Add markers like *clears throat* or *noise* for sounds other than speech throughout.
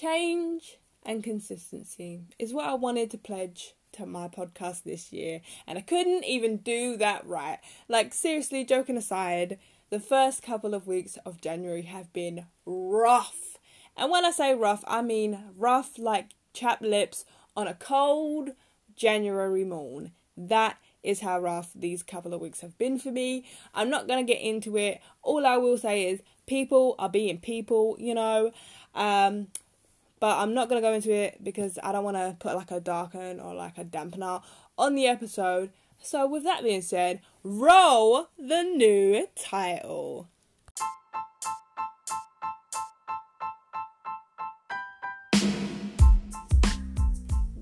change and consistency is what I wanted to pledge to my podcast this year, and I couldn't even do that right. Like, seriously, joking aside, the first couple of weeks of January have been rough. And when I say rough, I mean rough like chapped lips on a cold January morn. That is how rough these couple of weeks have been for me. I'm not going to get into it. All I will say is people are being people, you know. Um, but I'm not going to go into it because I don't want to put like a darken or like a dampener on the episode. So, with that being said, roll the new title.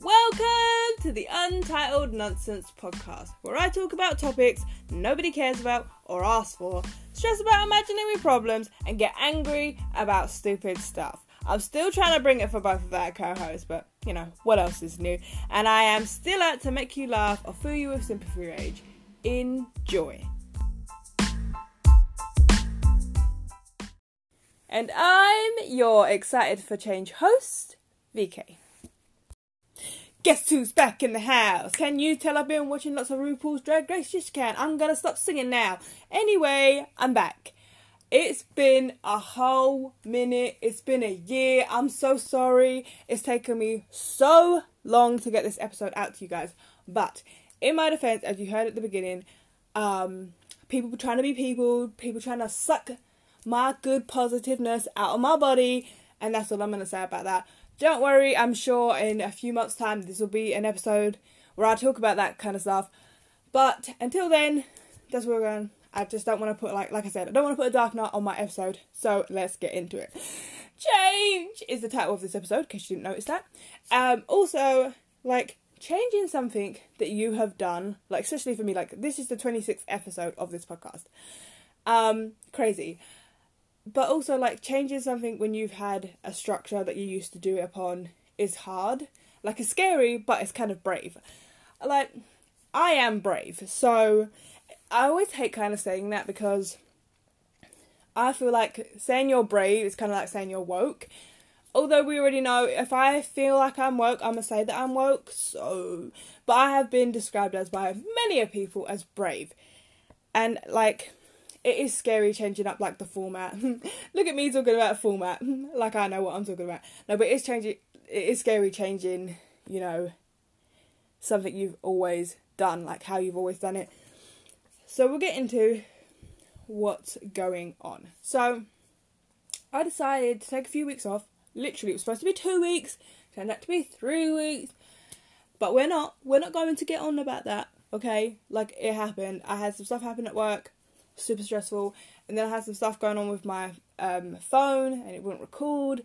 Welcome to the Untitled Nonsense podcast, where I talk about topics nobody cares about or asks for, stress about imaginary problems, and get angry about stupid stuff. I'm still trying to bring it for both of our co-hosts, but you know what else is new? And I am still out to make you laugh or fill you with sympathy rage. Enjoy. And I'm your excited for change host, VK. Guess who's back in the house? Can you tell I've been watching lots of RuPaul's Drag Race? Yes, you can. I'm gonna stop singing now. Anyway, I'm back. It's been a whole minute. It's been a year. I'm so sorry. It's taken me so long to get this episode out to you guys. But in my defense, as you heard at the beginning, um, people trying to be people, people trying to suck my good positiveness out of my body, and that's all I'm gonna say about that. Don't worry, I'm sure in a few months' time this will be an episode where I talk about that kind of stuff. But until then, that's where we're going. I just don't want to put like like I said, I don't want to put a dark knot on my episode. So let's get into it. Change is the title of this episode, in case you didn't notice that. Um, also, like changing something that you have done, like especially for me, like this is the 26th episode of this podcast. Um, crazy but also like changing something when you've had a structure that you used to do it upon is hard. Like it's scary, but it's kind of brave. Like I am brave, so I always hate kind of saying that because I feel like saying you're brave is kind of like saying you're woke. Although we already know if I feel like I'm woke, I'm gonna say that I'm woke. So, but I have been described as by many people as brave, and like it is scary changing up like the format. *laughs* Look at me talking about format, *laughs* like I know what I'm talking about. No, but it's changing. It is scary changing. You know, something you've always done, like how you've always done it. So we'll get into what's going on. So I decided to take a few weeks off. Literally, it was supposed to be two weeks. Turned out to be three weeks. But we're not. We're not going to get on about that. Okay, like it happened. I had some stuff happen at work super stressful. And then I had some stuff going on with my um, phone, and it wouldn't record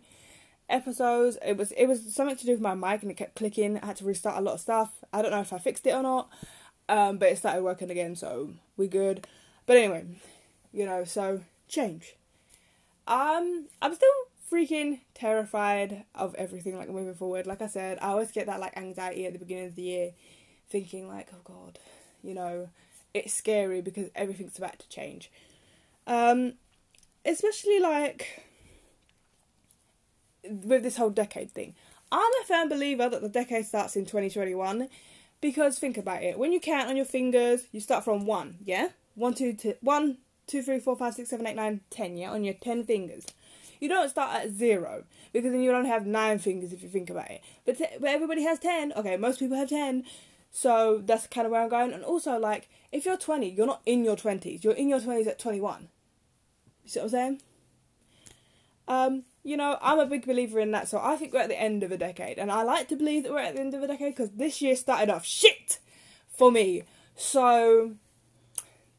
episodes. It was it was something to do with my mic, and it kept clicking. I had to restart a lot of stuff. I don't know if I fixed it or not, um, but it started working again, so we're good. But anyway, you know, so change. Um, I'm still freaking terrified of everything like moving forward. Like I said, I always get that like anxiety at the beginning of the year, thinking like, oh god, you know, it's scary because everything's about to change. Um, especially like with this whole decade thing. I'm a firm believer that the decade starts in 2021 because think about it. When you count on your fingers, you start from one, yeah? One, two, one, two, three, four, five, six, seven, eight, nine, ten, yeah? On your ten fingers. You don't start at zero because then you don't have nine fingers if you think about it. But, t- but everybody has ten. Okay, most people have ten. So that's kind of where I'm going. And also, like, if you're 20, you're not in your 20s. You're in your 20s at 21. You see what I'm saying? Um, you know, I'm a big believer in that. So I think we're at the end of a decade. And I like to believe that we're at the end of a decade because this year started off shit for me. So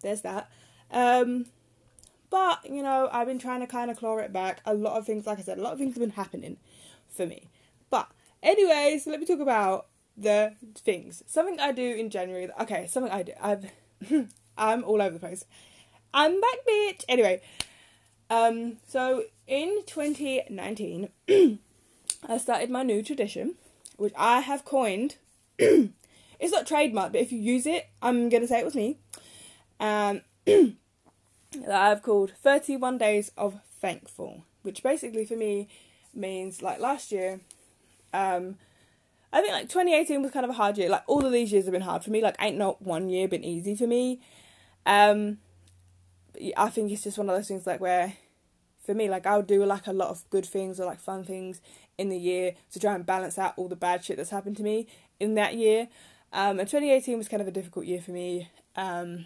there's that. Um, but, you know, I've been trying to kind of claw it back. A lot of things, like I said, a lot of things have been happening for me. But, anyways, let me talk about the things. Something I do in January. Okay, something I do. I've *laughs* I'm all over the place. I'm back, bitch. Anyway, um, so in 2019, *clears throat* I started my new tradition, which I have coined. *clears throat* it's not trademark, but if you use it, I'm gonna say it was me. Um, *clears throat* that I've called 31 Days of Thankful, which basically for me means like last year, um, I think like 2018 was kind of a hard year. Like all of these years have been hard for me. Like ain't not one year been easy for me. Um, I think it's just one of those things like where, for me, like I'll do like a lot of good things or like fun things in the year to try and balance out all the bad shit that's happened to me in that year. Um, and 2018 was kind of a difficult year for me. Um,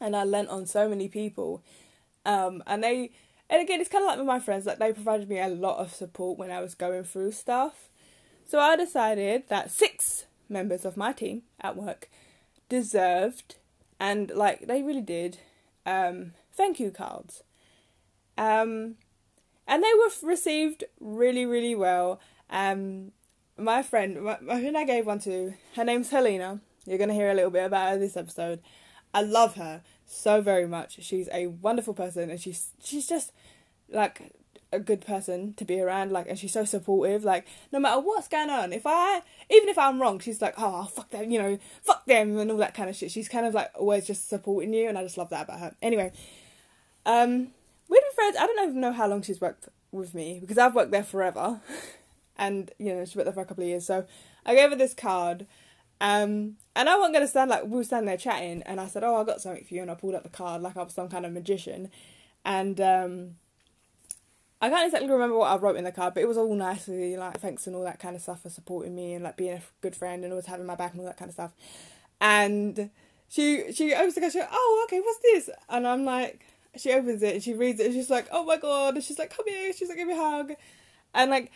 and I lent on so many people. Um, and they, and again, it's kind of like with my friends, like they provided me a lot of support when I was going through stuff. So I decided that six members of my team at work deserved, and like they really did, um, thank you cards. Um, and they were received really, really well. Um, my friend, my, friend I gave one to, her name's Helena. You're going to hear a little bit about her this episode. I love her so very much. She's a wonderful person and she's she's just like a good person to be around like and she's so supportive like no matter what's going on if i even if i'm wrong she's like oh fuck them you know fuck them and all that kind of shit she's kind of like always just supporting you and i just love that about her anyway um we've been friends i don't even know how long she's worked with me because i've worked there forever *laughs* and you know she worked there for a couple of years so i gave her this card um, and I wasn't to stand like, we were standing there chatting, and I said, Oh, I got something for you. And I pulled out the card like I was some kind of magician. And um, I can't exactly remember what I wrote in the card, but it was all nicely like thanks and all that kind of stuff for supporting me and like being a good friend and always having my back and all that kind of stuff. And she she opens the card, she Oh, okay, what's this? And I'm like, she opens it and she reads it and she's like, Oh my god, and she's like, Come here, she's like, Give me a hug. And like,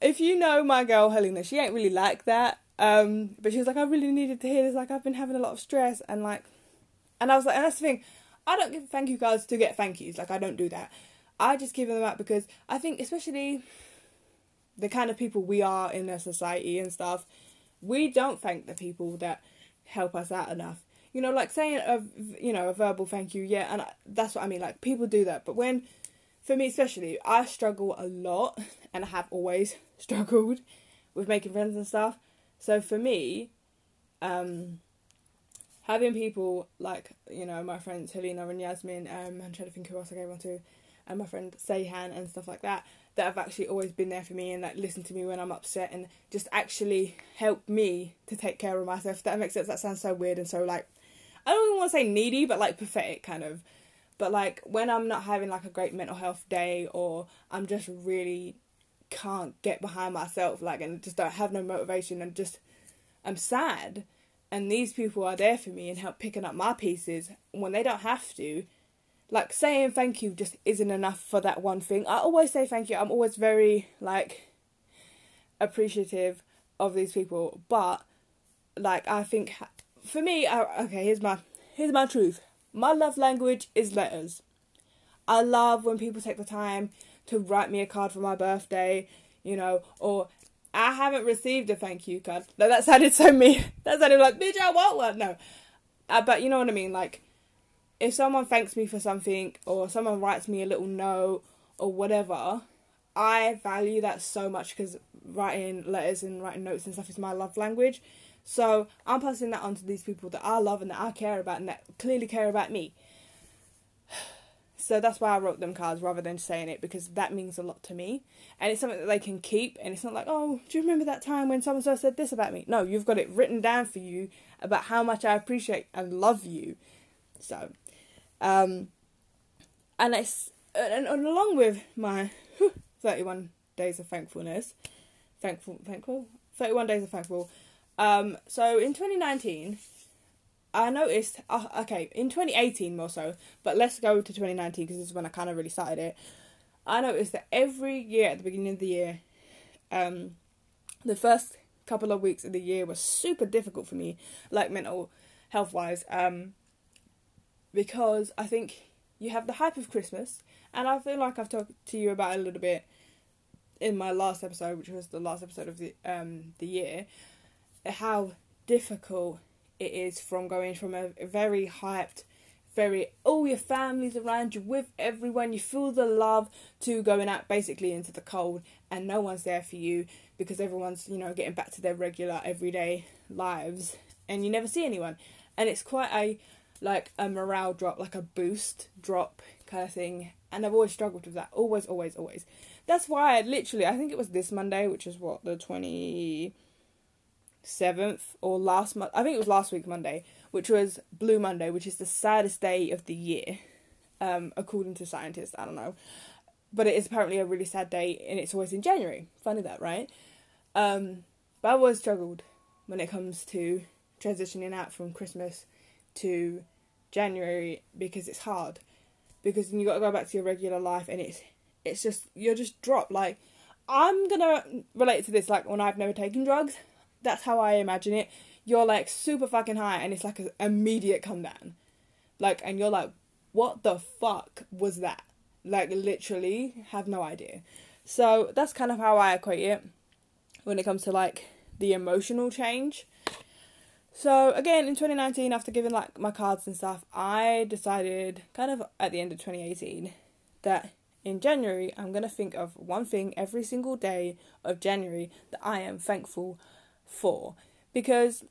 if you know my girl Helena, she ain't really like that. Um, but she was like, I really needed to hear this. Like, I've been having a lot of stress, and like, and I was like, and that's the thing. I don't give thank you cards to get thank yous. Like, I don't do that. I just give them out because I think, especially the kind of people we are in a society and stuff, we don't thank the people that help us out enough. You know, like saying a you know a verbal thank you, yeah, and I, that's what I mean. Like people do that, but when, for me especially, I struggle a lot, *laughs* and I have always *laughs* struggled with making friends and stuff. So for me, um, having people like you know my friends Helena and Yasmin, um, I'm trying to think who else I gave one to, and my friend Sayhan and stuff like that, that have actually always been there for me and like listen to me when I'm upset and just actually help me to take care of myself. If that makes sense. That sounds so weird and so like I don't even want to say needy, but like pathetic kind of. But like when I'm not having like a great mental health day or I'm just really can't get behind myself, like, and just don't have no motivation, and just I'm sad. And these people are there for me and help picking up my pieces when they don't have to. Like saying thank you just isn't enough for that one thing. I always say thank you. I'm always very like appreciative of these people, but like I think for me, I, okay, here's my here's my truth. My love language is letters. I love when people take the time to write me a card for my birthday, you know, or I haven't received a thank you card. No, that sounded so *laughs* mean. That sounded like, bitch, I want one. No. Uh, but you know what I mean? Like, if someone thanks me for something, or someone writes me a little note, or whatever, I value that so much because writing letters and writing notes and stuff is my love language. So I'm passing that on to these people that I love and that I care about and that clearly care about me. *sighs* So that's why I wrote them cards rather than saying it because that means a lot to me. And it's something that they can keep. And it's not like, oh, do you remember that time when someone so said this about me? No, you've got it written down for you about how much I appreciate and love you. So, um, and it's, and, and along with my 31 days of thankfulness, thankful, thankful, 31 days of thankful. Um, so in 2019, I noticed, uh, okay, in 2018 more so, but let's go to 2019 because this is when I kind of really started it. I noticed that every year at the beginning of the year, um, the first couple of weeks of the year were super difficult for me, like mental health wise, um, because I think you have the hype of Christmas, and I feel like I've talked to you about a little bit in my last episode, which was the last episode of the um the year, how difficult it is from going from a, very hyped, very all your family's around you with everyone, you feel the love to going out basically into the cold and no one's there for you because everyone's, you know, getting back to their regular everyday lives and you never see anyone. And it's quite a like a morale drop, like a boost drop kind of thing. And I've always struggled with that. Always, always, always. that's why I literally I think it was this Monday, which is what the twenty seventh or last month. I think it was last week Monday, which was Blue Monday, which is the saddest day of the year, um, according to scientists. I don't know, but it is apparently a really sad day, and it's always in January. Funny that, right? Um, but I've always struggled when it comes to transitioning out from Christmas to January because it's hard. Because then you got to go back to your regular life, and it's it's just you're just dropped. Like I'm gonna relate to this. Like when I've never taken drugs, that's how I imagine it. You're like super fucking high, and it's like an immediate come down. Like, and you're like, what the fuck was that? Like, literally, have no idea. So that's kind of how I equate it when it comes to like the emotional change. So again, in 2019, after giving like my cards and stuff, I decided kind of at the end of 2018 that in January I'm gonna think of one thing every single day of January that I am thankful for. Because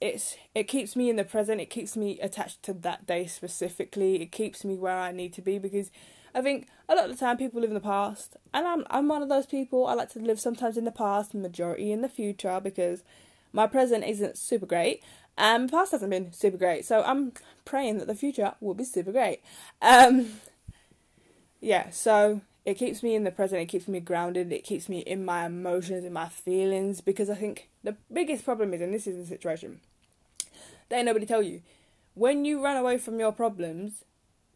it's it keeps me in the present it keeps me attached to that day specifically it keeps me where i need to be because i think a lot of the time people live in the past and i'm i'm one of those people i like to live sometimes in the past majority in the future because my present isn't super great and past hasn't been super great so i'm praying that the future will be super great. Um yeah so it keeps me in the present it keeps me grounded it keeps me in my emotions in my feelings because i think the biggest problem is and this is the situation they nobody tell you. When you run away from your problems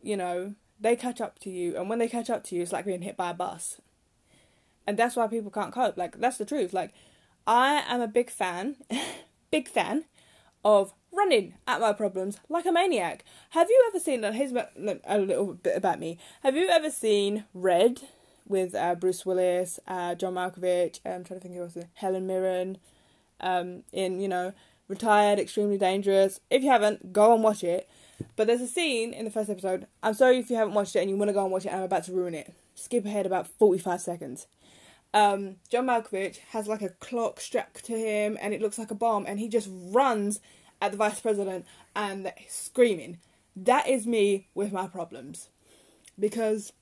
you know they catch up to you and when they catch up to you it's like being hit by a bus. And that's why people can't cope like that's the truth like i am a big fan *laughs* big fan of running at my problems like a maniac. Have you ever seen? Here's a little bit about me. Have you ever seen Red with uh, Bruce Willis, uh, John Malkovich? I'm trying to think who else. Helen Mirren. Um, in you know, retired, extremely dangerous. If you haven't, go and watch it. But there's a scene in the first episode. I'm sorry if you haven't watched it and you want to go and watch it. I'm about to ruin it. Skip ahead about 45 seconds. Um, John Malkovich has like a clock strapped to him and it looks like a bomb, and he just runs at the vice president and screaming. That is me with my problems. Because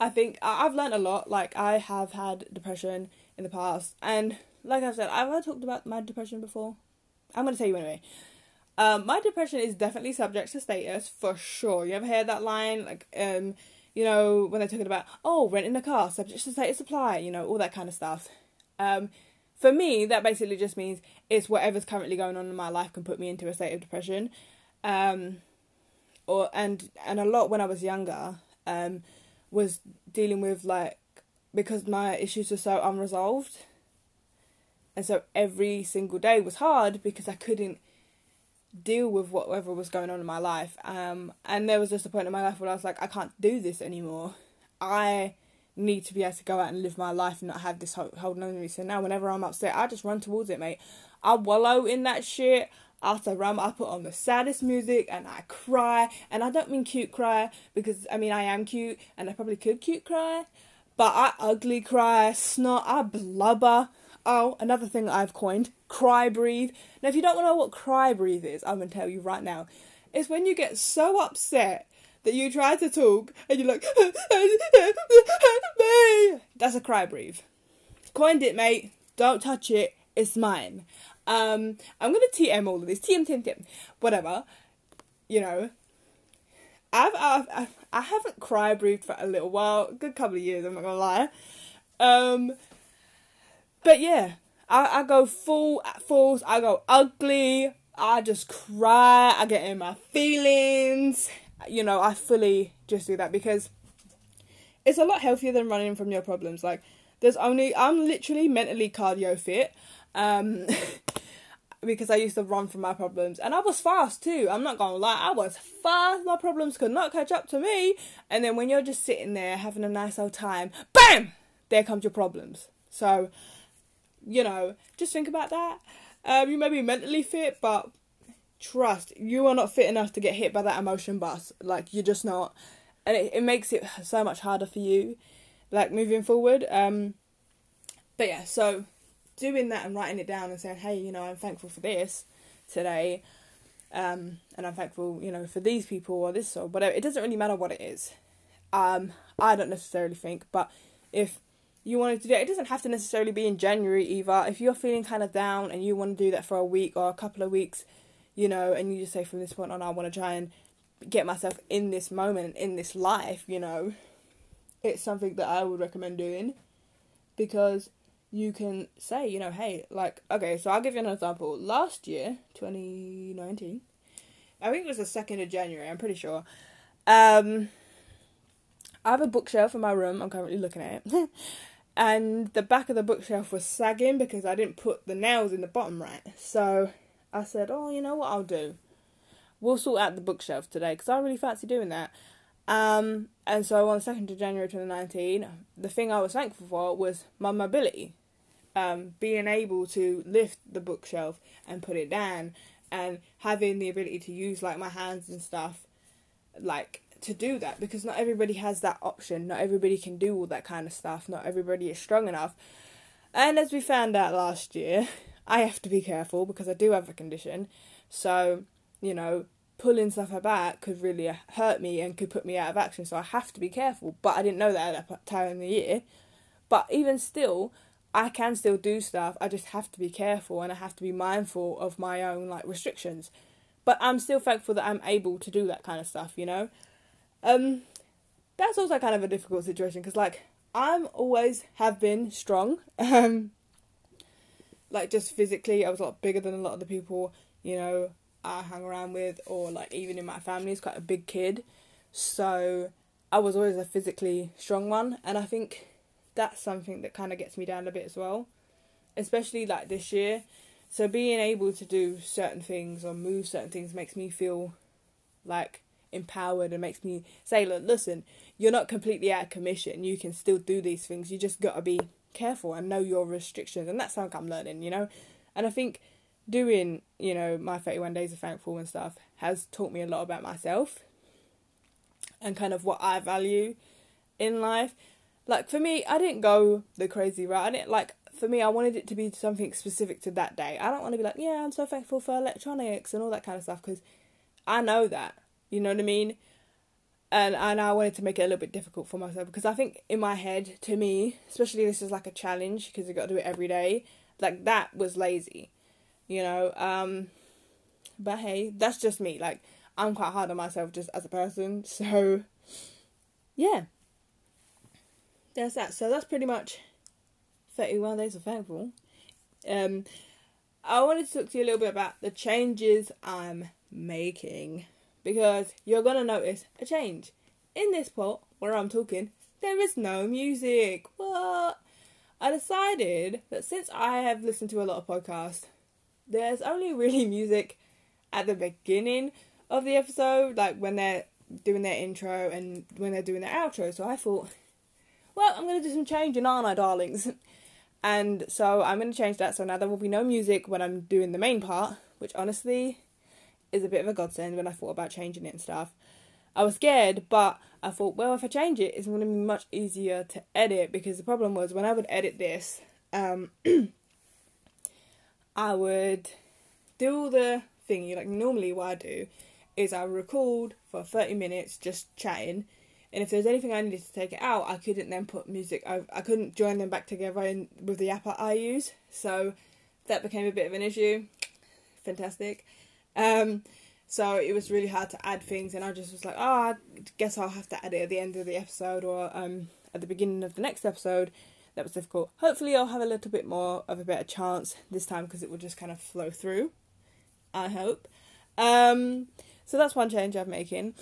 I think I've learned a lot. Like, I have had depression in the past. And like I've said, I've talked about my depression before. I'm to tell you anyway. Um, my depression is definitely subject to status for sure. You ever heard that line? Like, um, you know, when they're talking about, oh, renting a car, subject to status supply, you know, all that kind of stuff. Um, for me, that basically just means it's whatever's currently going on in my life can put me into a state of depression. Um, or and and a lot when I was younger, um, was dealing with like because my issues were so unresolved. And so every single day was hard because I couldn't deal with whatever was going on in my life. Um, and there was just a point in my life where I was like, I can't do this anymore. I need to be able to go out and live my life and not have this holding on me. So now, whenever I'm upset, I just run towards it, mate. I wallow in that shit. After run, I put on the saddest music and I cry. And I don't mean cute cry because I mean I am cute and I probably could cute cry, but I ugly cry, snot, I blubber. Oh, another thing I've coined: cry breathe. Now, if you don't know what cry breathe is, I'm gonna tell you right now. It's when you get so upset that you try to talk and you're like, *laughs* that's a cry breathe. Coined it, mate. Don't touch it. It's mine. Um, I'm gonna TM all of this. TM, TM, TM. Whatever. You know. I've, I've, I haven't cry breathed for a little while, good couple of years. I'm not gonna lie. Um, but yeah, I, I go full falls. I go ugly. I just cry. I get in my feelings you know, I fully just do that because it's a lot healthier than running from your problems. Like, there's only, I'm literally mentally cardio fit. Um, *laughs* because I used to run from my problems and I was fast too. I'm not gonna lie, I was fast. My problems could not catch up to me. And then when you're just sitting there having a nice old time, bam, there comes your problems. So, you know, just think about that. Um, you may be mentally fit, but trust you are not fit enough to get hit by that emotion bus. Like you're just not. And it, it makes it so much harder for you like moving forward. Um but yeah so doing that and writing it down and saying hey you know i'm thankful for this today um and i'm thankful you know for these people or this or whatever. It doesn't really matter what it is. Um, I don't necessarily think, but if you wanted to do it, it doesn't have to necessarily be in January either. If you're feeling kind of down and you want to do that for a week or a couple of weeks, you know, and you just say from this point on, I want to try and get myself in this moment, in this life, you know, it's something that I would recommend doing because you can say, you know, hey, like, okay, so I'll give you an example. Last year, 2019, I think it was the 2nd of January, I'm pretty sure. Um, I have a bookshelf in my room, I'm currently looking at it. *laughs* and the back of the bookshelf was sagging because I didn't put the nails in the bottom right. So I said, oh, you know what I'll do? We'll sort out the bookshelf today because I really fancy doing that. Um, and so on the 2nd of January 2019, the thing I was thankful for was my mobility. Um, being able to lift the bookshelf and put it down and having the ability to use like my hands and stuff like to do that because not everybody has that option not everybody can do all that kind of stuff not everybody is strong enough and as we found out last year i have to be careful because i do have a condition so you know pulling stuff back could really hurt me and could put me out of action. So I have to be careful. But I didn't know that at that time in the year. But even still, I can still do stuff. I just have to be careful and I have to be mindful of my own like restrictions. But I'm still thankful that I'm able to do that kind of stuff. You know, um, that's also kind of a difficult situation because like I'm always have been strong. *laughs* Um, like just physically, I was a lot bigger than a lot of the people. You know, I hung around with, or like even in my family, is quite a big kid. So I was always a physically strong one, and I think that's something that kind of gets me down a bit as well, especially like this year. So being able to do certain things or move certain things makes me feel like empowered and makes me say, look, listen, you're not completely out of commission. You can still do these things. You just gotta be careful and know your restrictions, and that's something I'm learning, you know. And I think doing, you know, my 31 days of thankful and stuff has taught me a lot about myself and kind of what I value in life. Like for me, I didn't go the crazy route. I didn't like for me, I wanted it to be something specific to that day. I don't want to be like, yeah, I'm so thankful for electronics and all that kind of stuff because I know that. You know what I mean? And and I wanted to make it a little bit difficult for myself because I think in my head, to me, especially this is like a challenge because you got to do it every day. Like that was lazy you know. Um, but hey, that's just me. Like, I'm quite hard on myself just as a person. *laughs* So, yeah. There's that. So that's pretty much 31 days of thankful. Um, I wanted to talk to you a little bit about the changes I'm making because you're gonna notice a change in this part where I'm talking. There is no music. What? I decided that since I have listened to a lot of podcasts there's only really *laughs* music at the beginning of the episode, like when they're doing their intro and when they're doing their outro. So I thought, well, I'm gonna do some changing, aren't I, darlings? And so I'm gonna change that. So now there will be no music when I'm doing the main part, which honestly is a bit of a godsend when I thought about changing it and stuff. I was scared, but I thought, well, if I change it, it's going to be much easier to edit because the problem was when I would edit this, um, *clears throat* I would do all the thingy. Like normally, what I do is I record for 30 minutes just chatting. And if there's anything I needed to take it out, I couldn't then put music. I, I couldn't join them back together in, with the app I use. So that became a bit of an issue. Fantastic. Um, so it was really hard to add things, and I just was like, oh, I guess I'll have to add it at the end of the episode or um, at the beginning of the next episode that was difficult. Hopefully, I'll have a little bit more of a better chance this time because it will just kind of flow through. I hope. Um, so that's one change I'm making,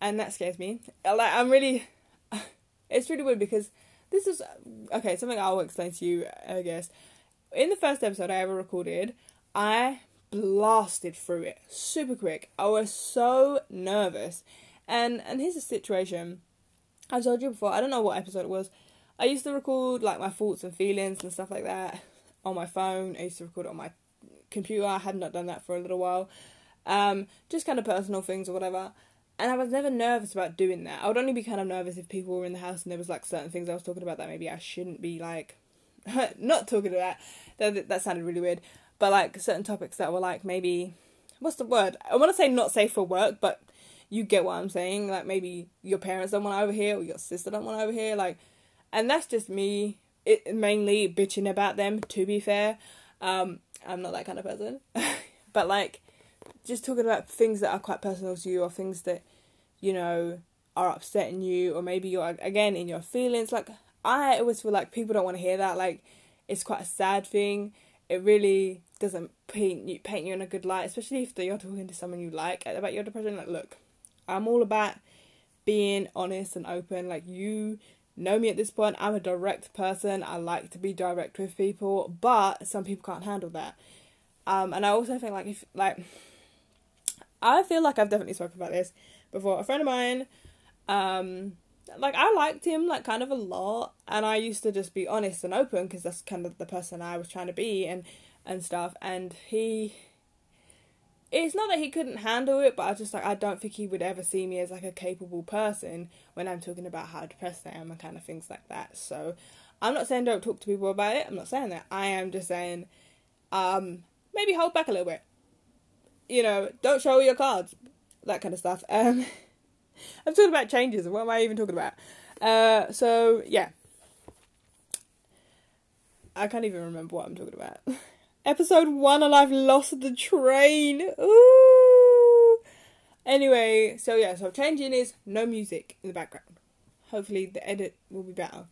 and that scares me. Like I'm really, *sighs* it's really weird because this is okay. Something I'll explain to you, I guess. In the first episode I ever recorded, I blasted through it super quick. I was so nervous, and and here's the situation. I told you before. I don't know what episode it was. I used to record like my thoughts and feelings and stuff like that on my phone. I used to record on my computer. I had not done that for a little while. Um, just kind of personal things or whatever. And I was never nervous about doing that. I would only be kind of nervous if people were in the house and there was like certain things I was talking about that maybe I shouldn't be like *laughs* not talking about. That that sounded really weird. But like certain topics that were like maybe what's the word? I want to say not safe for work, but you get what I'm saying. Like maybe your parents don't want to overhear or your sister don't want to overhear. Like, and that's just me. It mainly bitching about them. To be fair, um, I'm not that kind of person. *laughs* but like, just talking about things that are quite personal to you or things that you know are upsetting you or maybe you're again in your feelings. Like I always feel like people don't want to hear that. Like it's quite a sad thing. It really doesn't paint you paint you in a good light, especially if you're talking to someone you like about your depression. Like, look, I'm all about being honest and open. Like you know me at this point. I'm a direct person. I like to be direct with people, but some people can't handle that. Um, and I also think like if like I feel like I've definitely spoken about this before. A friend of mine, um, like I liked him like kind of a lot, and I used to just be honest and open because that's kind of the person I was trying to be and and stuff. And he, it's not that he couldn't handle it, but I just like I don't think he would ever see me as like a capable person when I'm talking about how depressed I am and kind of things like that. So I'm not saying don't talk to people about it. I'm not saying that. I am just saying, um, maybe hold back a little bit. You know, don't show your cards, that kind of stuff. Um. *laughs* *laughs* I'm talking about changes. What am I even talking about? Uh, so yeah, I can't even remember what I'm talking about. *laughs* Episode one, and I've lost the train. Ooh. Anyway, so yeah, so changing is no music in the background. Hopefully, the edit will be better.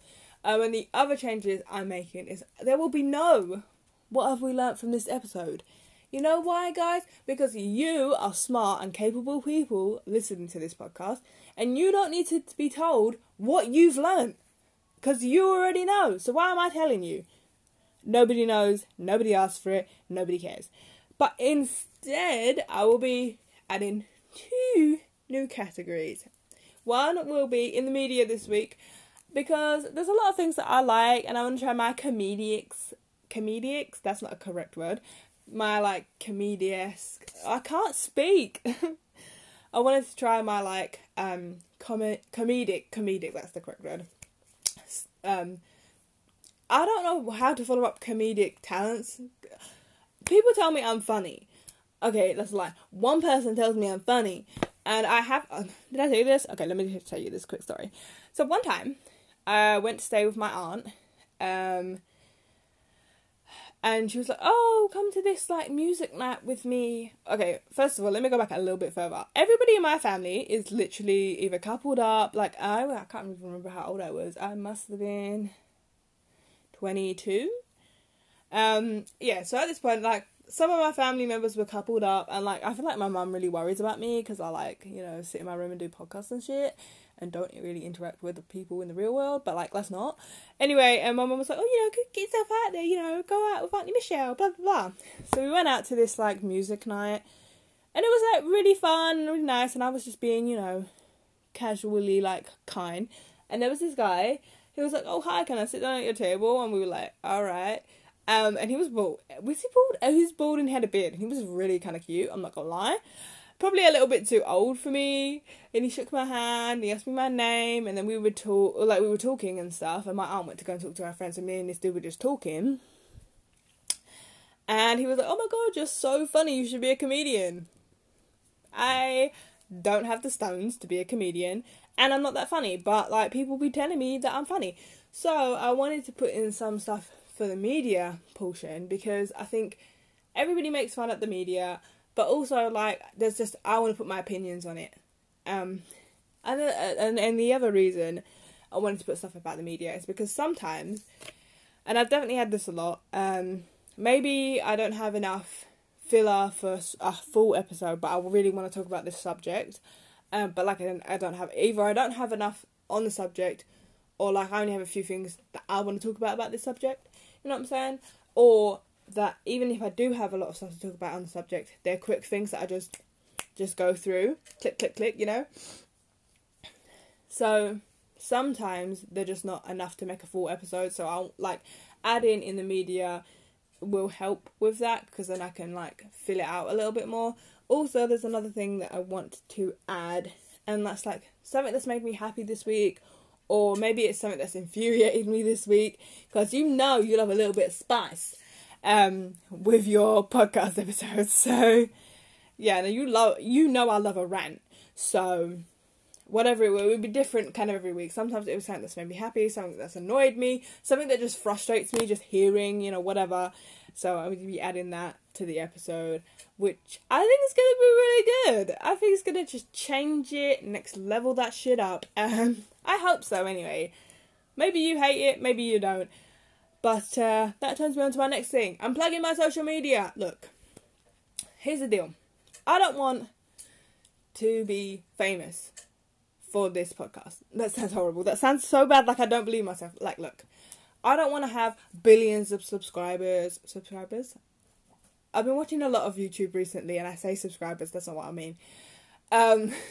Um, and the other changes I'm making is there will be no. What have we learnt from this episode? You know why, guys? Because you are smart and capable people listening to this podcast, and you don't need to be told what you've learned because you already know. So, why am I telling you? Nobody knows, nobody asked for it, nobody cares. But instead, I will be adding two new categories. One will be in the media this week because there's a lot of things that I like, and I want to try my comedics. Comedics, that's not a correct word my like comediesque. I can't speak. *laughs* I wanted to try my like um com- comedic comedic. That's the correct word. Um, I don't know how to follow up comedic talents. People tell me I'm funny. Okay, that's a lie. One person tells me I'm funny, and I have. Uh, did I tell you this? Okay, let me tell you this quick story. So one time, I went to stay with my aunt. Um, and she was like, "Oh, come to this like music night with me." Okay, first of all, let me go back a little bit further. Everybody in my family is literally either coupled up. Like I, I can't even remember how old I was. I must have been twenty two. Um, yeah. So at this point, like some of my family members were coupled up, and like I feel like my mum really worries about me because I like you know sit in my room and do podcasts and shit and don't really interact with the people in the real world, but like, let's not. Anyway, and my mum was like, oh, you know, get yourself out there, you know, go out with Auntie Michelle, blah, blah, blah. So we went out to this like music night, and it was like really fun and really nice, and I was just being, you know, casually like kind. And there was this guy, he was like, oh, hi, can I sit down at your table? And we were like, all right. Um, and he was bald. Was he bald? Oh, he was bald and had a beard. He was really kind of cute. I'm not gonna lie probably a little bit too old for me. And he shook my hand, he asked me my name, and then we would talk, like we were talking and stuff. And my aunt went to go and talk to her friends, and me and this dude were just talking. And he was like, "Oh my god, you're so funny. You should be a comedian." I don't have the stones to be a comedian, and I'm not that funny. But like people be telling me that I'm funny, so I wanted to put in some stuff for the media portion because I think everybody makes fun at the media but also like there's just I want to put my opinions on it. Um, and and and the other reason I wanted to put stuff about the media is because sometimes, and I've definitely had this a lot. Um, maybe I don't have enough filler for a full episode, but I really want to talk about this subject. Um, but like I don't, I don't have either I don't have enough on the subject, or like I only have a few things that I want to talk about about this subject. You know what I'm saying? Or that even if I do have a lot of stuff to talk about on the subject, they're quick things that I just just go through, click, click, click, you know. So sometimes they're just not enough to make a full episode. So I'll like adding in the media will help with that because then I can like fill it out a little bit more. Also, there's another thing that I want to add, and that's like something that's made me happy this week, or maybe it's something that's infuriated me this week because you know you love a little bit of spice um, with your podcast episodes. *laughs* So yeah, you love you know I love a rant. So whatever it, would be different kind of every week. Sometimes it was something that's made me happy, something that's annoyed me, something that just frustrates me, just hearing, you know, whatever. So I would be adding that to the episode, which I think is gonna be really good. I think it's gonna just change it, next level that shit up. *laughs* Um, I hope so. Anyway, maybe you hate it, maybe you don't. But uh, that turns me on to my next thing. I'm plugging my social media. Look, here's the deal. I don't want to be famous for this podcast. That sounds horrible. That sounds so bad. Like I don't believe myself. Like, look, I don't want to have billions of subscribers. Subscribers. I've been watching a lot of YouTube recently, and I say subscribers. That's not what I mean. Um. *laughs*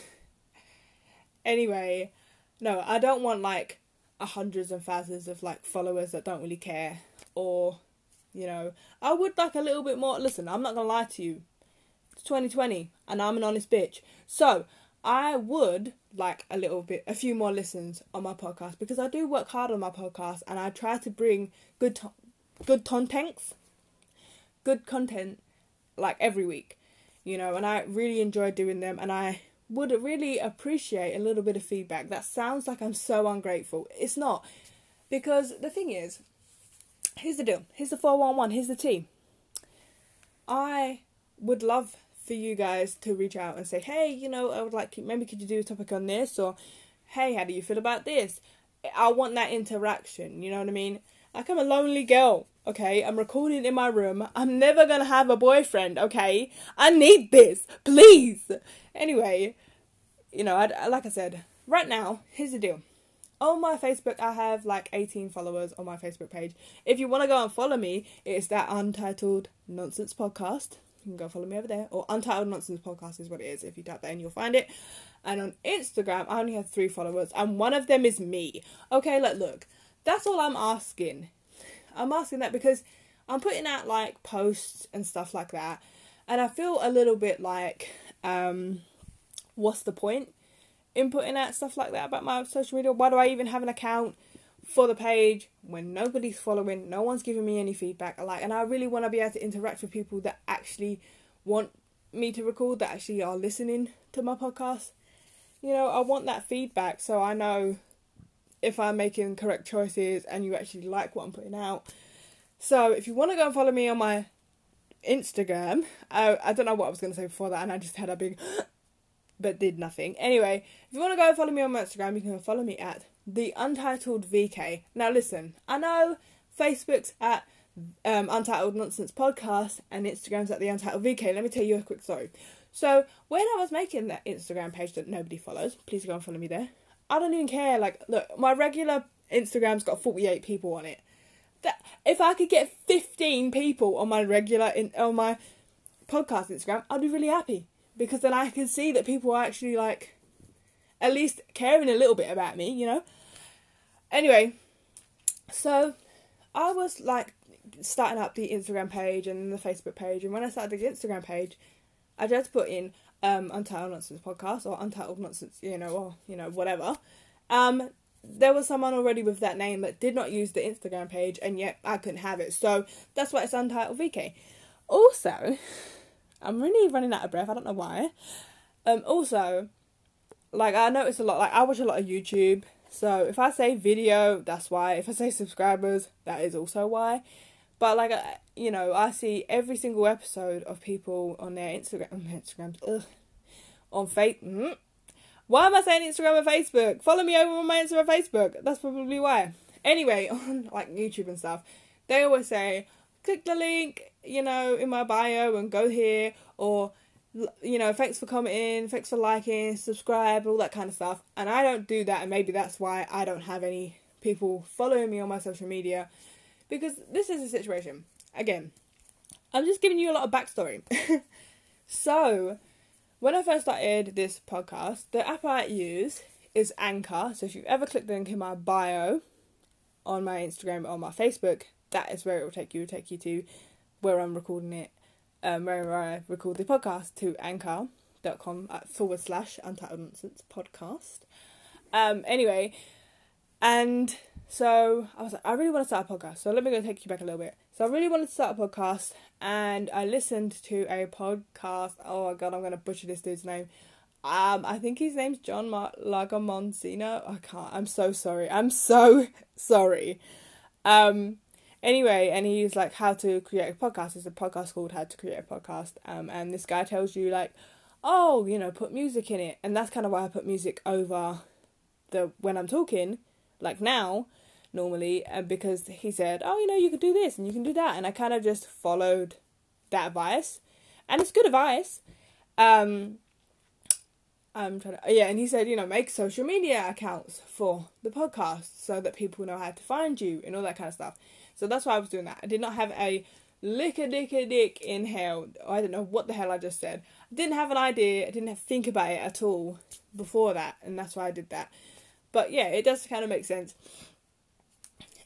Anyway, no, I don't want like hundreds and thousands of like followers that don't really care, or you know, I would like a little bit more. Listen, I'm not gonna lie to you. It's 2020, and I'm an honest bitch. So I would like a little bit, a few more listens on my podcast because I do work hard on my podcast and I try to bring good, to- good contents, good content, like every week, you know. And I really enjoy doing them, and I would really appreciate a little bit of feedback. That sounds like I'm so ungrateful. It's not, because the thing is, here's the deal. Here's the four one one. Here's the team. I would love for you guys to reach out and say, hey, you know, I would like, maybe could you do a topic on this? Or, hey, how do you feel about this? I want that interaction, you know what I mean? Like, I'm a lonely girl, okay? I'm recording in my room. I'm never gonna have a boyfriend, okay? I need this, please. Anyway, you know, I, like I said, right now, here's the deal. On my Facebook, I have like 18 followers on my Facebook page. If you want to go and follow me, it's that Untitled Nonsense Podcast. You can go follow me over there. Or Untitled Nonsense Podcast is what it is. If you type that in, you'll find it. And on Instagram, I only have three followers, and one of them is me. Okay, look, look, that's all I'm asking. I'm asking that because I'm putting out like posts and stuff like that, and I feel a little bit like, um, what's the point in putting out stuff like that about my social media? Why do I even have an account? for the page when nobody's following, no one's giving me any feedback. Like, and I really want to be able to interact with people that actually want me to record, that actually are listening to my podcast. You know, I want that feedback so I know if I'm making correct choices and you actually like what I'm putting out. So, if you want to go and follow me on my Instagram, I, I don't know what I was going to say before that, and I just had a big but did nothing. Anyway, if you want to go follow me on my Instagram, you can follow me at the Untitled VK. Now, listen, I know Facebook's at um, Untitled Nonsense Podcast and Instagram's at the Untitled VK. Let me tell you a quick story. So, when I was making that Instagram page that nobody follows, please go and follow me there. I don't even care. Like, look, my regular Instagram's got 48 people on it. That if I could get 15 people on my regular in, on my podcast Instagram, I'd be really happy because then I can see that people are actually like at least caring a little bit about me, you know. Anyway, so I was like starting up the Instagram page and the Facebook page, and when I started the Instagram page, I just put in um, Untitled Nonsense Podcast or Untitled Nonsense, you know, or you know, whatever. Um, there was someone already with that name that did not use the Instagram page, and yet I couldn't have it. So that's why it's Untitled VK. Also, *laughs* I'm really running out of breath. I don't know why. Um, also, like I notice a lot. Like I watch a lot of YouTube. So if I say video, that's why. If I say subscribers, that is also why. But like you know, I see every single episode of people on their Instagram, Instagrams, *laughs* on Facebook. Mm, why am I saying Instagram and Facebook? Follow me over on my Instagram and Facebook. That's probably why. Anyway, *laughs* on like YouTube and stuff, they always say, click the link, you know, in my bio and go here, or you know, thanks for commenting, thanks for liking, subscribe, all that kind of stuff. And I don't do that, and maybe that's why I don't have any people following me on my social media because this is a situation. Again, I'm just giving you a lot of backstory. *laughs* so, when I first started this podcast, the app I use is Anchor. So, if you ever click the link in my bio on my Instagram or my Facebook, that is where it will take you. It will take you to where I'm recording it um, where I record the podcast to anchor.com at forward slash untitled nonsense podcast. Um, anyway, and so I was like, I really want to start a podcast. So let me go take you back a little bit. So I really wanted to start a podcast, and I listened to a podcast. Oh my god, I'm gonna butcher this dude's name. Um, I think his name's John Mar- Lagomonsino. I can't. I'm so sorry. I'm so *laughs* sorry. Um, anyway, and he's like, how to create a podcast. It's a podcast called How to Create a Podcast. Um, and this guy tells you like, oh, you know, put music in it, and that's kind of why I put music over the when I'm talking, like now, normally, uh, because he said, oh, you know, you could do this and you can do that, and I kind of just followed that advice, and it's good advice. Um, I'm trying to, yeah, and he said, you know, make social media accounts for the podcast so that people know how to find you and all that kind of stuff. So that's why I was doing that. I did not have a lick a dick a dick in hell. I don't know what the hell I just said. I didn't have an idea. I didn't think about it at all before that, and that's why I did that. But yeah, it does kind of make sense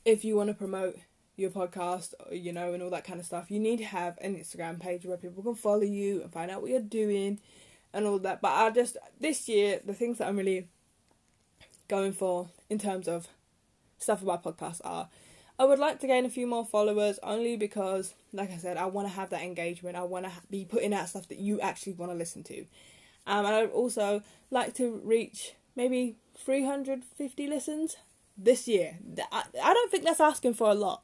if you want to promote your podcast, you know, and all that kind of stuff. You need to have an Instagram page where people can follow you and find out what you're doing and all that. But I just this year the things that I'm really going for in terms of stuff about podcasts are I would like to gain a few more followers only because, like I said, I want to have that engagement. I want to be putting out stuff that you actually want to listen to. Um, and I'd also like to reach maybe 350 listens this year. I, I don't think that's asking for a lot.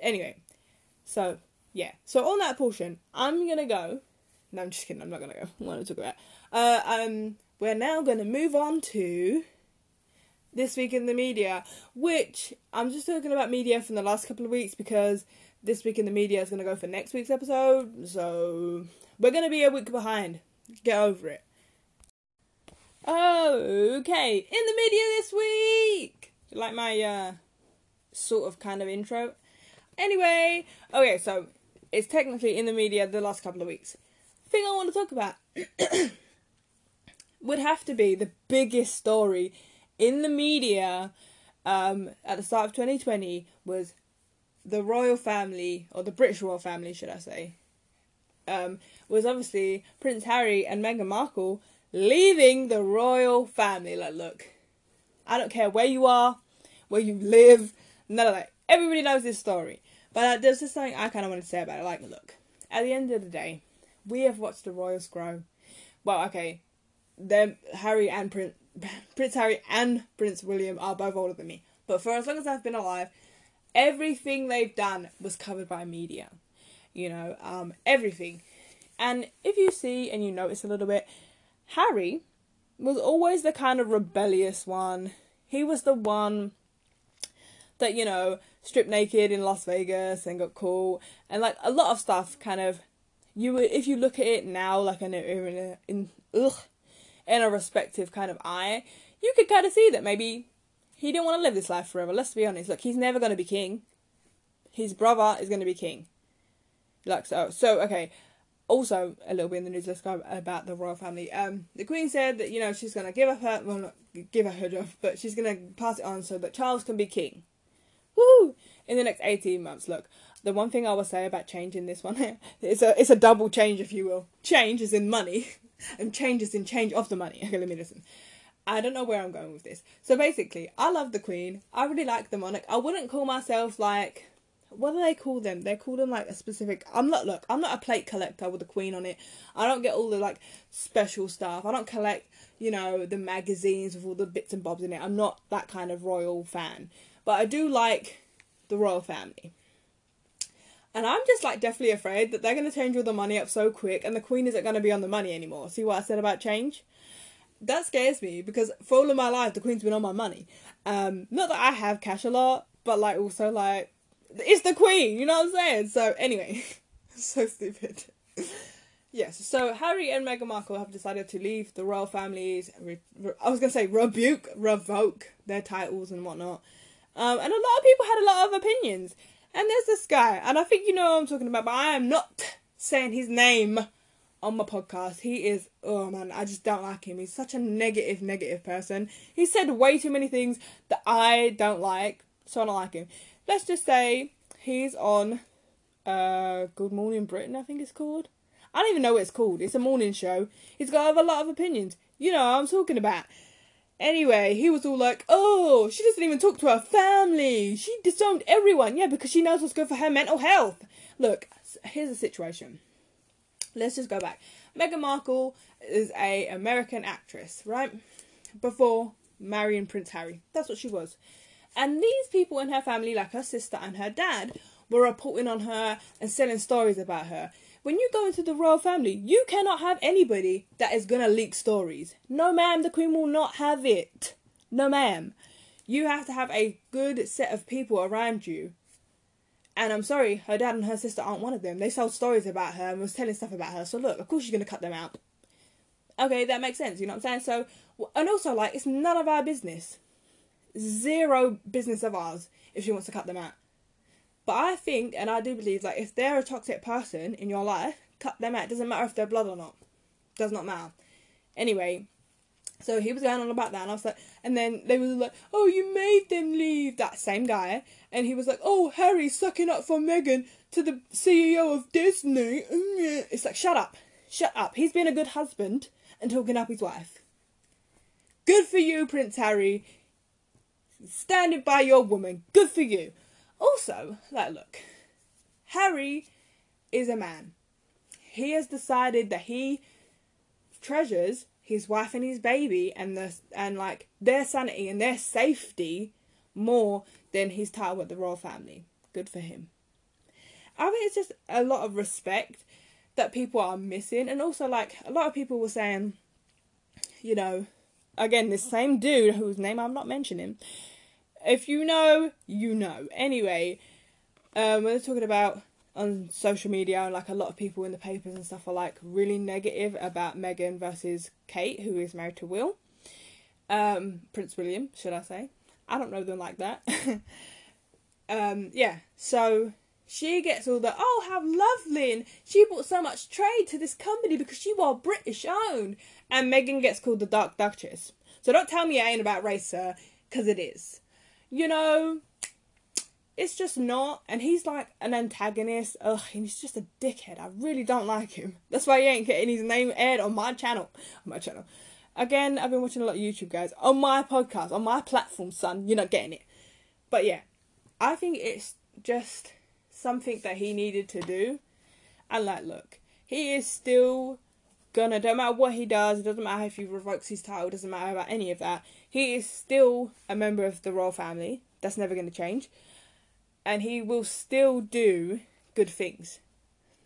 Anyway, so yeah. So on that portion, I'm gonna go no, I'm just kidding. I'm not gonna go. I want to talk about. Uh, um, we're now gonna move on to this week in the media, which I'm just talking about media from the last couple of weeks because this week in the media is gonna go for next week's episode. So we're gonna be a week behind. Get over it. Okay, in the media this week. Like my uh, sort of kind of intro. Anyway, okay, so it's technically in the media the last couple of weeks thing I want to talk about *clears throat* would have to be the biggest story in the media um, at the start of 2020 was the royal family, or the British royal family, should I say, um, was obviously Prince Harry and Meghan Markle leaving the royal family. Like, look, I don't care where you are, where you live, none of that. Everybody knows this story. But uh, there's just something I kind of want to say about it. Like, look, at the end of the day, we have watched the royals grow. Well, okay, them Harry and Prince *laughs* Prince Harry and Prince William are both older than me, but for as long as I've been alive, everything they've done was covered by media. You know, um, everything. And if you see and you notice a little bit, Harry was always the kind of rebellious one. He was the one that, you know, stripped naked in Las Vegas and got cool. And like a lot of stuff kind of you would if you look at it now like in in in ugh in a respective kind of eye, you could kind of see that maybe he didn't want to live this life forever. Let's be honest. Look, he's never going to be king. His brother is going to be king. Like so. So okay. Also, a little bit in the news. Let's go about the royal family. Um, the queen said that you know she's going to give up her well not give her her job, but she's going to pass it on so that Charles can be king. Woo! In the next eighteen months. Look, the one thing I will say about changing this one, *laughs* it's a it's a double change if you will. Change is in money, *laughs* *laughs* and changes in change of the money. *laughs* Okay, let me listen. I don't know where I'm going with this. So basically, I love the Queen. I really like the monarch. I wouldn't call myself like what do they call them? They call them like a specific. I'm not look. I'm not a plate collector with the Queen on it. I don't get all the like special stuff. I don't collect you know the magazines with all the bits and bobs in it. I'm not that kind of royal fan. But I do like the royal family. And I'm just like definitely afraid that they're going to change all the money up so quick and the Queen isn't going to be on the money anymore. See what I said about change? That scares me because for all of my life, the Queen's been on my money. Um, not that I have cash a lot, but like also like, it's the Queen, you know what I'm saying? So anyway, *laughs* so stupid. yes, so Harry and Meghan Markle have decided to leave the royal families. Re- re- I was going to say rebuke, revoke their titles and whatnot. Um, and a lot of people had a lot of opinions. And there's this guy, and I think you know what I'm talking about, but I am not saying his name on my podcast. He is, oh man, I just don't like him. He's such a negative, negative person. He said way too many things that I don't like, so I don't like him. Let's just say he's on uh, Good Morning Britain, I think it's called. I don't even know what it's called. It's a morning show. He's got a lot of opinions. You know what I'm talking about. Anyway, he was all like, oh, she doesn't even talk to her family. She disowned everyone. Yeah, because she knows what's good for her mental health. Look, here's the situation. Let's just go back. Meghan Markle is a American actress, right? Before marrying Prince Harry. That's what she was. And these people in her family, like her sister and her dad, were reporting on her and selling stories about her. When you go into the royal family, you cannot have anybody that is gonna leak stories. No, ma'am, the queen will not have it. No, ma'am. You have to have a good set of people around you. And I'm sorry, her dad and her sister aren't one of them. They sold stories about her and was telling stuff about her. So look, of course she's gonna cut them out. Okay, that makes sense. You know what I'm saying? So, and also like, it's none of our business. Zero business of ours if she wants to cut them out. But I think, and I do believe, like if they're a toxic person in your life, cut them out. It doesn't matter if they're blood or not. It Does not matter. Anyway, so he was going on about that, and I was like, and then they were like, "Oh, you made them leave." That same guy, and he was like, "Oh, Harry's sucking up for Meghan to the CEO of Disney." Mm-hmm. It's like, shut up, shut up. He's been a good husband and talking up his wife. Good for you, Prince Harry. Standing by your woman. Good for you. Also, like, look, Harry is a man. He has decided that he treasures his wife and his baby and the and like their sanity and their safety more than his title with the royal family. Good for him. I think it's just a lot of respect that people are missing, and also like a lot of people were saying, you know, again this same dude whose name I'm not mentioning if you know, you know. Anyway, um, we're talking about on social media, and like a lot of people in the papers and stuff are like really negative about Meghan versus Kate, who is married to Will, um, Prince William, should I say? I don't know them like that. *laughs* um, yeah, so she gets all the oh how lovely, and she brought so much trade to this company because she was British owned, and Meghan gets called the Dark Duchess. So don't tell me it ain't about race, sir, because it is you know, it's just not. And he's like an antagonist. Ugh, and he's just a dickhead. I really don't like him. *laughs* That's why he ain't getting his name aired on my channel. On my channel. Again, I've been watching a lot of YouTube guys. On my podcast, on my platform, son. You're not getting it. But yeah, I think it's just something that he needed to do. And like, look, he is still gonna, don't matter what he does, it doesn't matter if he revokes his title, it doesn't matter about any of that he is still a member of the royal family. That's never going to change. And he will still do good things.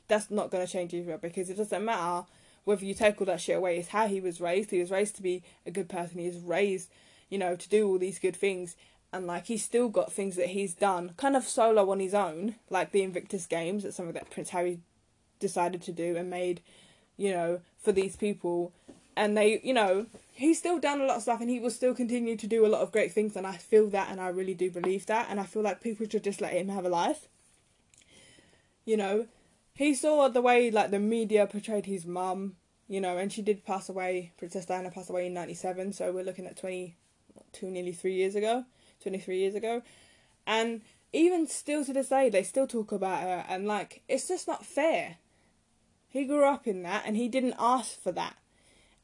That's not going to change either because it doesn't matter whether you take all that shit away. It's how he was raised. He was raised to be a good person. He was raised, you know, to do all these good things. And like he's still got things that he's done kind of solo on his own, like the Invictus Games. That's something that Prince Harry decided to do and made, you know, for these people. And they, you know, he's still done a lot of stuff and he will still continue to do a lot of great things and I feel that and I really do believe that and I feel like people should just let him have a life. You know, he saw the way like the media portrayed his mum, you know, and she did pass away. Princess Diana passed away in '97, so we're looking at 22, nearly three years ago, 23 years ago, and even still to this day, they still talk about her, and like it's just not fair. He grew up in that, and he didn't ask for that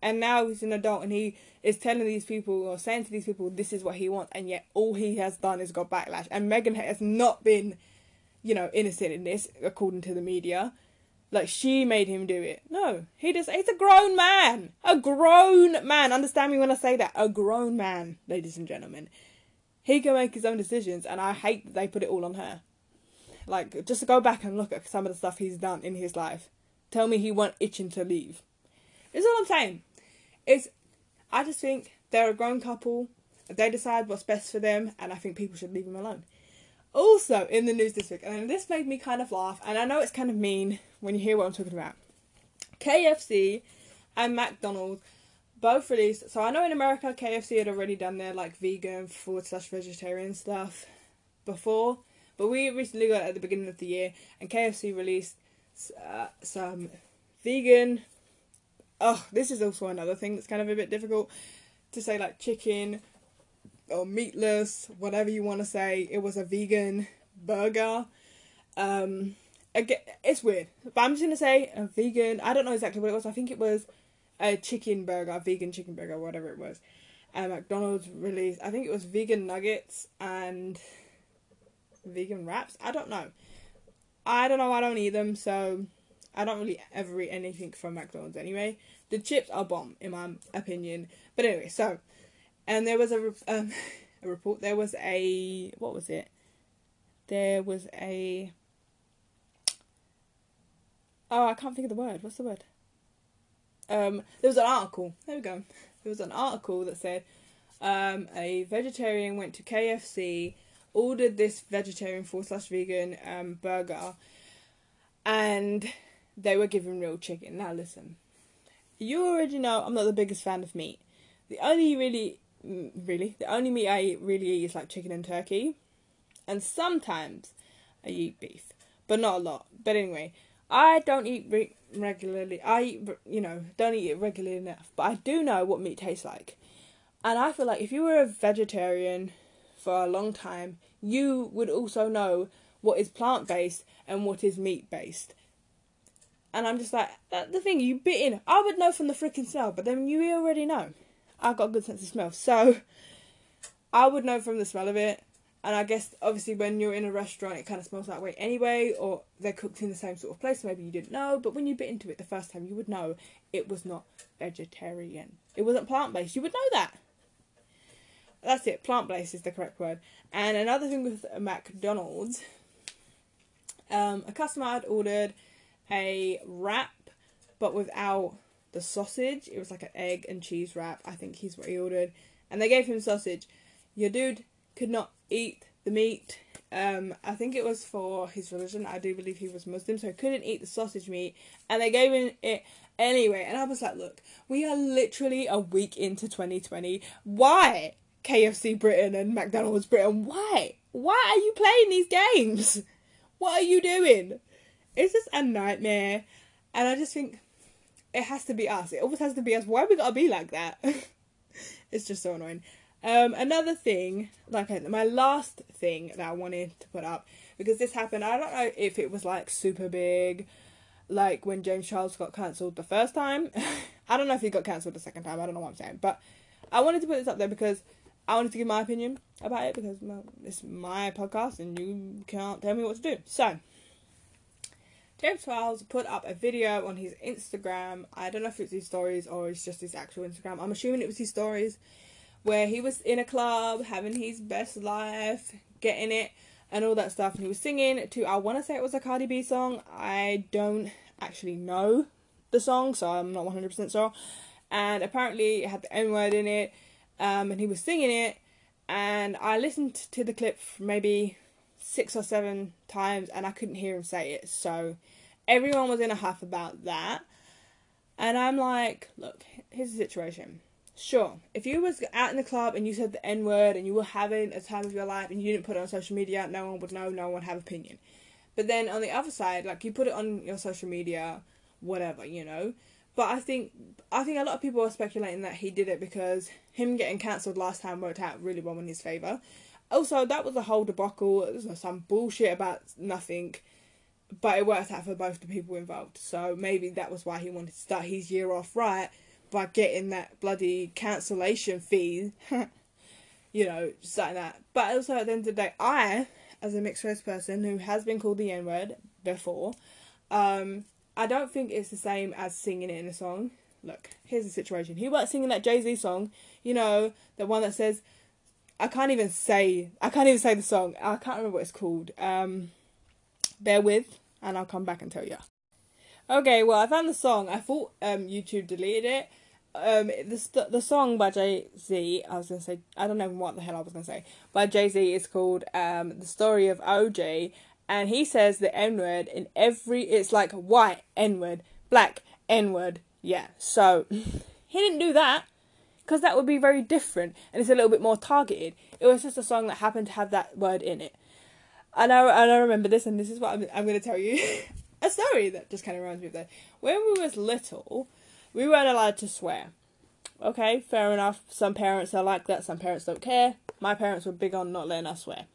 and now he's an adult and he is telling these people or saying to these people this is what he wants and yet all he has done is got backlash. And Meghan has not been you know innocent in this according to the media. Like she made him do it. No he just he's a grown man. A grown man. Understand me when i say that. A grown man ladies and gentlemen. He can make his own decisions and i hate that they put it all on her. Like just go back and look at some of the stuff he's done in his life. Tell me he wasn't itching to leave. Is all i'm saying it's I just think they're a grown couple. They decide what's best for them, and I think people should leave them alone. Also, in the news this week, and this made me kind of laugh, and I know it's kind of mean when you hear what I'm talking about. KFC and McDonald's both released. So I know in America, KFC had already done their like vegan forward slash vegetarian stuff before, but we recently got at the beginning of the year, and KFC released uh, some vegan oh, this is also another thing that's kind of a bit difficult to say, like chicken or meatless, whatever you want to say. It was a vegan burger. Um, again, it's weird, but I'm just gonna say a vegan. I don't know exactly what it was. I think it was a chicken burger, a vegan chicken burger, whatever it was. And McDonald's released. I think it was vegan nuggets and vegan wraps. I don't know. I don't know. I don't eat them, so I don't really ever eat anything from McDonald's anyway. The chips are bomb in my opinion. But anyway, so and there was a um, *laughs* a report. There was a what was it? There was a oh I can't think of the word. What's the word? Um, there was an article. There we go. There was an article that said um, a vegetarian went to KFC, ordered this vegetarian four slash vegan um, burger, and they were given real chicken. Now listen, you already know I'm not the biggest fan of meat. The only really, mm, really, the only meat I eat, really eat is like chicken and turkey, and sometimes I eat beef, but not a lot. But anyway, I don't eat re- regularly. I eat, you know, don't eat it regularly enough. But I do know what meat tastes like, and I feel like if you were a vegetarian for a long time, you would also know what is plant based and what is meat based. And I'm just like, the thing, you bit in. I would know from the freaking smell, but then you already know. I've got a good sense of smell. So, I would know from the smell of it. And I guess, obviously, when you're in a restaurant, it kind of smells that way anyway, or they're cooked in the same sort of place, maybe you didn't know. But when you bit into it the first time, you would know it was not vegetarian. It wasn't plant based. You would know that. That's it. Plant based is the correct word. And another thing with McDonald's, um, a customer had ordered a wrap, but without the sausage. It was like an egg and cheese wrap. I think he's what he ordered, and they gave him sausage. Your dude could not eat the meat. Um, I think it was for his religion. I do believe he was Muslim, so he couldn't eat the sausage meat, and they gave him it anyway. And I was like, look, we are literally a week into 2020. Why KFC Britain and McDonald's Britain? Why? Why are you playing these games? What are you doing? It's just a nightmare. And I just think it has to be us. It always has to be us. Why we gotta be like that? *laughs* it's just so annoying. Um, another thing, like my last thing that I wanted to put up because this happened. I don't know if it was like super big, like when James Charles got cancelled the first time. *laughs* I don't know if he got cancelled the second time. I don't know what I'm saying, but I wanted to put this up there because I wanted to give my opinion about it because it's my podcast and you can't tell me what to do. So James Charles put up a video on his Instagram. I don't know if it's his stories or it's just his actual Instagram. I'm assuming it was his stories where he was in a club having his best life, getting it and all that stuff and he was singing to I want to say it was a Cardi B song. I don't actually know the song, so I'm not 100% sure. And apparently it had the N word in it. Um, and he was singing it and I listened to the clip maybe six or seven times and I couldn't hear him say it. So everyone was in a huff about that. And I'm like, look, here's the situation. Sure, if you was out in the club and you said the N word and you were having a time of your life and you didn't put it on social media, no one would know, no one would have opinion. But then on the other side, like you put it on your social media, whatever, you know. But I think I think a lot of people are speculating that he did it because him getting cancelled last time worked out really well in his favour. Also, that was a whole debacle. It was some bullshit about nothing, but it worked out for both the people involved. So maybe that was why he wanted to start his year off right by getting that bloody cancellation fee. *laughs* you know, just like that. But also at the end of the day, I, as a mixed race person who has been called the N word before, um, I don't think it's the same as singing it in a song. Look, here's the situation. He was singing that Jay Z song, you know, the one that says I can't even say I can't even say the song. I can't remember what it's called. Um, bear with, and I'll come back and tell you. Okay, well I found the song. I thought um, YouTube deleted it. Um, the the song by Jay Z. I was gonna say I don't know what the hell I was gonna say. By Jay Z is called um, "The Story of OJ," and he says the N word in every. It's like white N word, black N word. Yeah, so *laughs* he didn't do that because that would be very different and it's a little bit more targeted. It was just a song that happened to have that word in it. And I, and I remember this, and this is what I'm, I'm going to tell you *laughs* a story that just kind of reminds me of that. When we was little, we weren't allowed to swear. Okay, fair enough. Some parents are like that, some parents don't care. My parents were big on not letting us swear.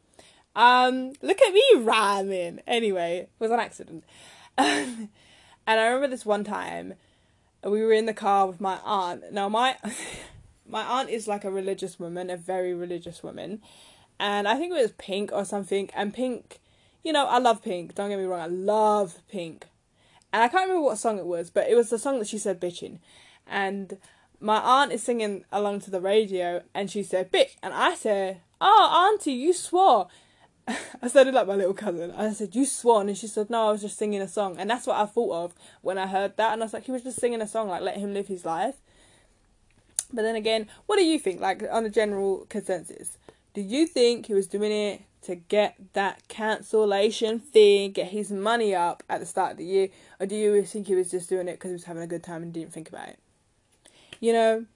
Um, look at me rhyming. Anyway, it was an accident. *laughs* and I remember this one time, we were in the car with my aunt. Now, my *laughs* my aunt is like a religious woman, a very religious woman, and I think it was Pink or something. And Pink, you know, I love Pink. Don't get me wrong, I love Pink, and I can't remember what song it was, but it was the song that she said bitching, and my aunt is singing along to the radio, and she said bitch, and I said, oh auntie, you swore. *laughs* I said it like my little cousin. I said, You swore. And she said, No, I was just singing a song. And that's what I thought of when I heard that. And I was like, He was just singing a song, like, let him live his life. But then again, what do you think, like, on a general consensus? Do you think he was doing it to get that cancellation fee, get his money up at the start of the year? Or do you think he was just doing it because he was having a good time and didn't think about it? You know,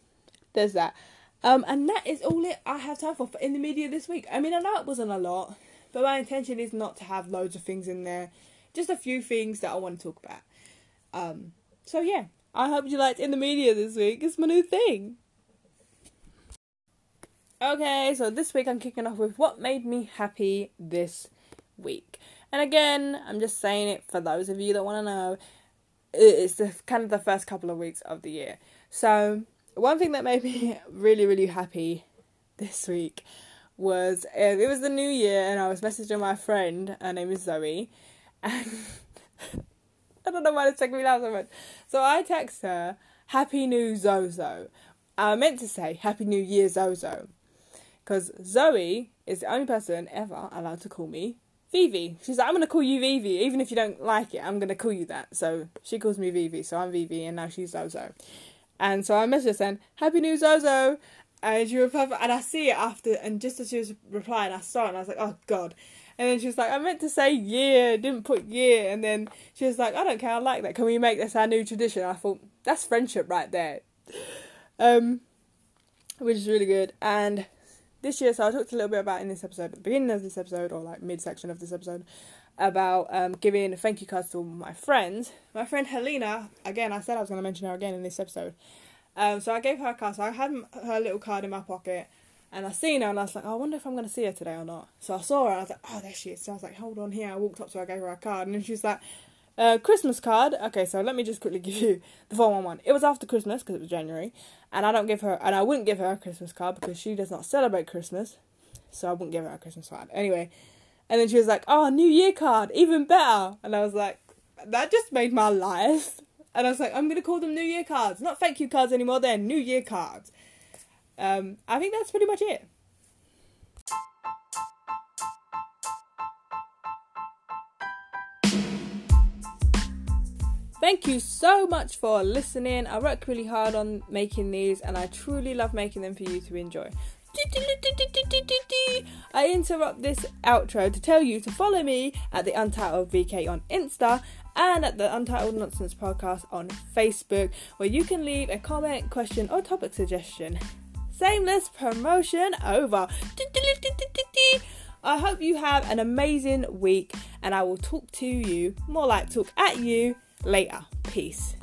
there's that. Um, and that is all it I have time for, for in the media this week. I mean, I know it wasn't a lot, but my intention is not to have loads of things in there. Just a few things that I want to talk about. Um, so yeah, I hope you liked in the media this week. It's my new thing. Okay, so this week I'm kicking off with what made me happy this week. And again, I'm just saying it for those of you that want to know. It's the kind of the first couple of weeks of the year. So, one thing that made me *laughs* really, really happy this week was uh, it was the new year and I was messaging my friend, her name is Zoe, and *laughs* I don't know why it's making me laugh so much. So I text her, Happy New Zozo. I meant to say Happy New Year Zozo because Zoe is the only person ever allowed to call me Vivi. She's like, I'm gonna call you Vivi, even if you don't like it. I'm gonna call you that. So she calls me Vivi, so I'm Vivi, and now she's Zozo. And so I messaged her saying, "Happy New Zozo," and she replied, and I see it after, and just as she was replying, I saw it, and I was like, "Oh God." And then she was like, I meant to say yeah, didn't put yeah. And then she was like, I don't care, I like that. Can we make this our new tradition? I thought, that's friendship right there. Um, which is really good. And this year, so I talked a little bit about in this episode, at the beginning of this episode, or like midsection of this episode, about um, giving thank you cards to my friends. My friend Helena, again, I said I was going to mention her again in this episode. Um, so I gave her a card. So I had her little card in my pocket, and I seen her, and I was like, oh, I wonder if I'm going to see her today or not. So I saw her, and I was like, oh, there she is. So I was like, hold on here. I walked up to her, I gave her a card, and then she was like, uh, Christmas card. Okay, so let me just quickly *laughs* give you the 411. It was after Christmas because it was January, and I don't give her, and I wouldn't give her a Christmas card because she does not celebrate Christmas, so I wouldn't give her a Christmas card. Anyway, and then she was like, "Oh, New Year card, even better," and I was like, "That just made my *laughs* life." And I was like, "I'm gonna call them New Year cards, not thank you cards anymore. They're New Year cards." Um, I think that's pretty much it. Thank you so much for listening. I work really hard on making these and I truly love making them for you to enjoy. I interrupt this outro to tell you to follow me at the Untitled VK on Insta and at the Untitled Nonsense Podcast on Facebook, where you can leave a comment, question, or topic suggestion. Shameless promotion over. I hope you have an amazing week, and I will talk to you, more like talk at you, later. Peace.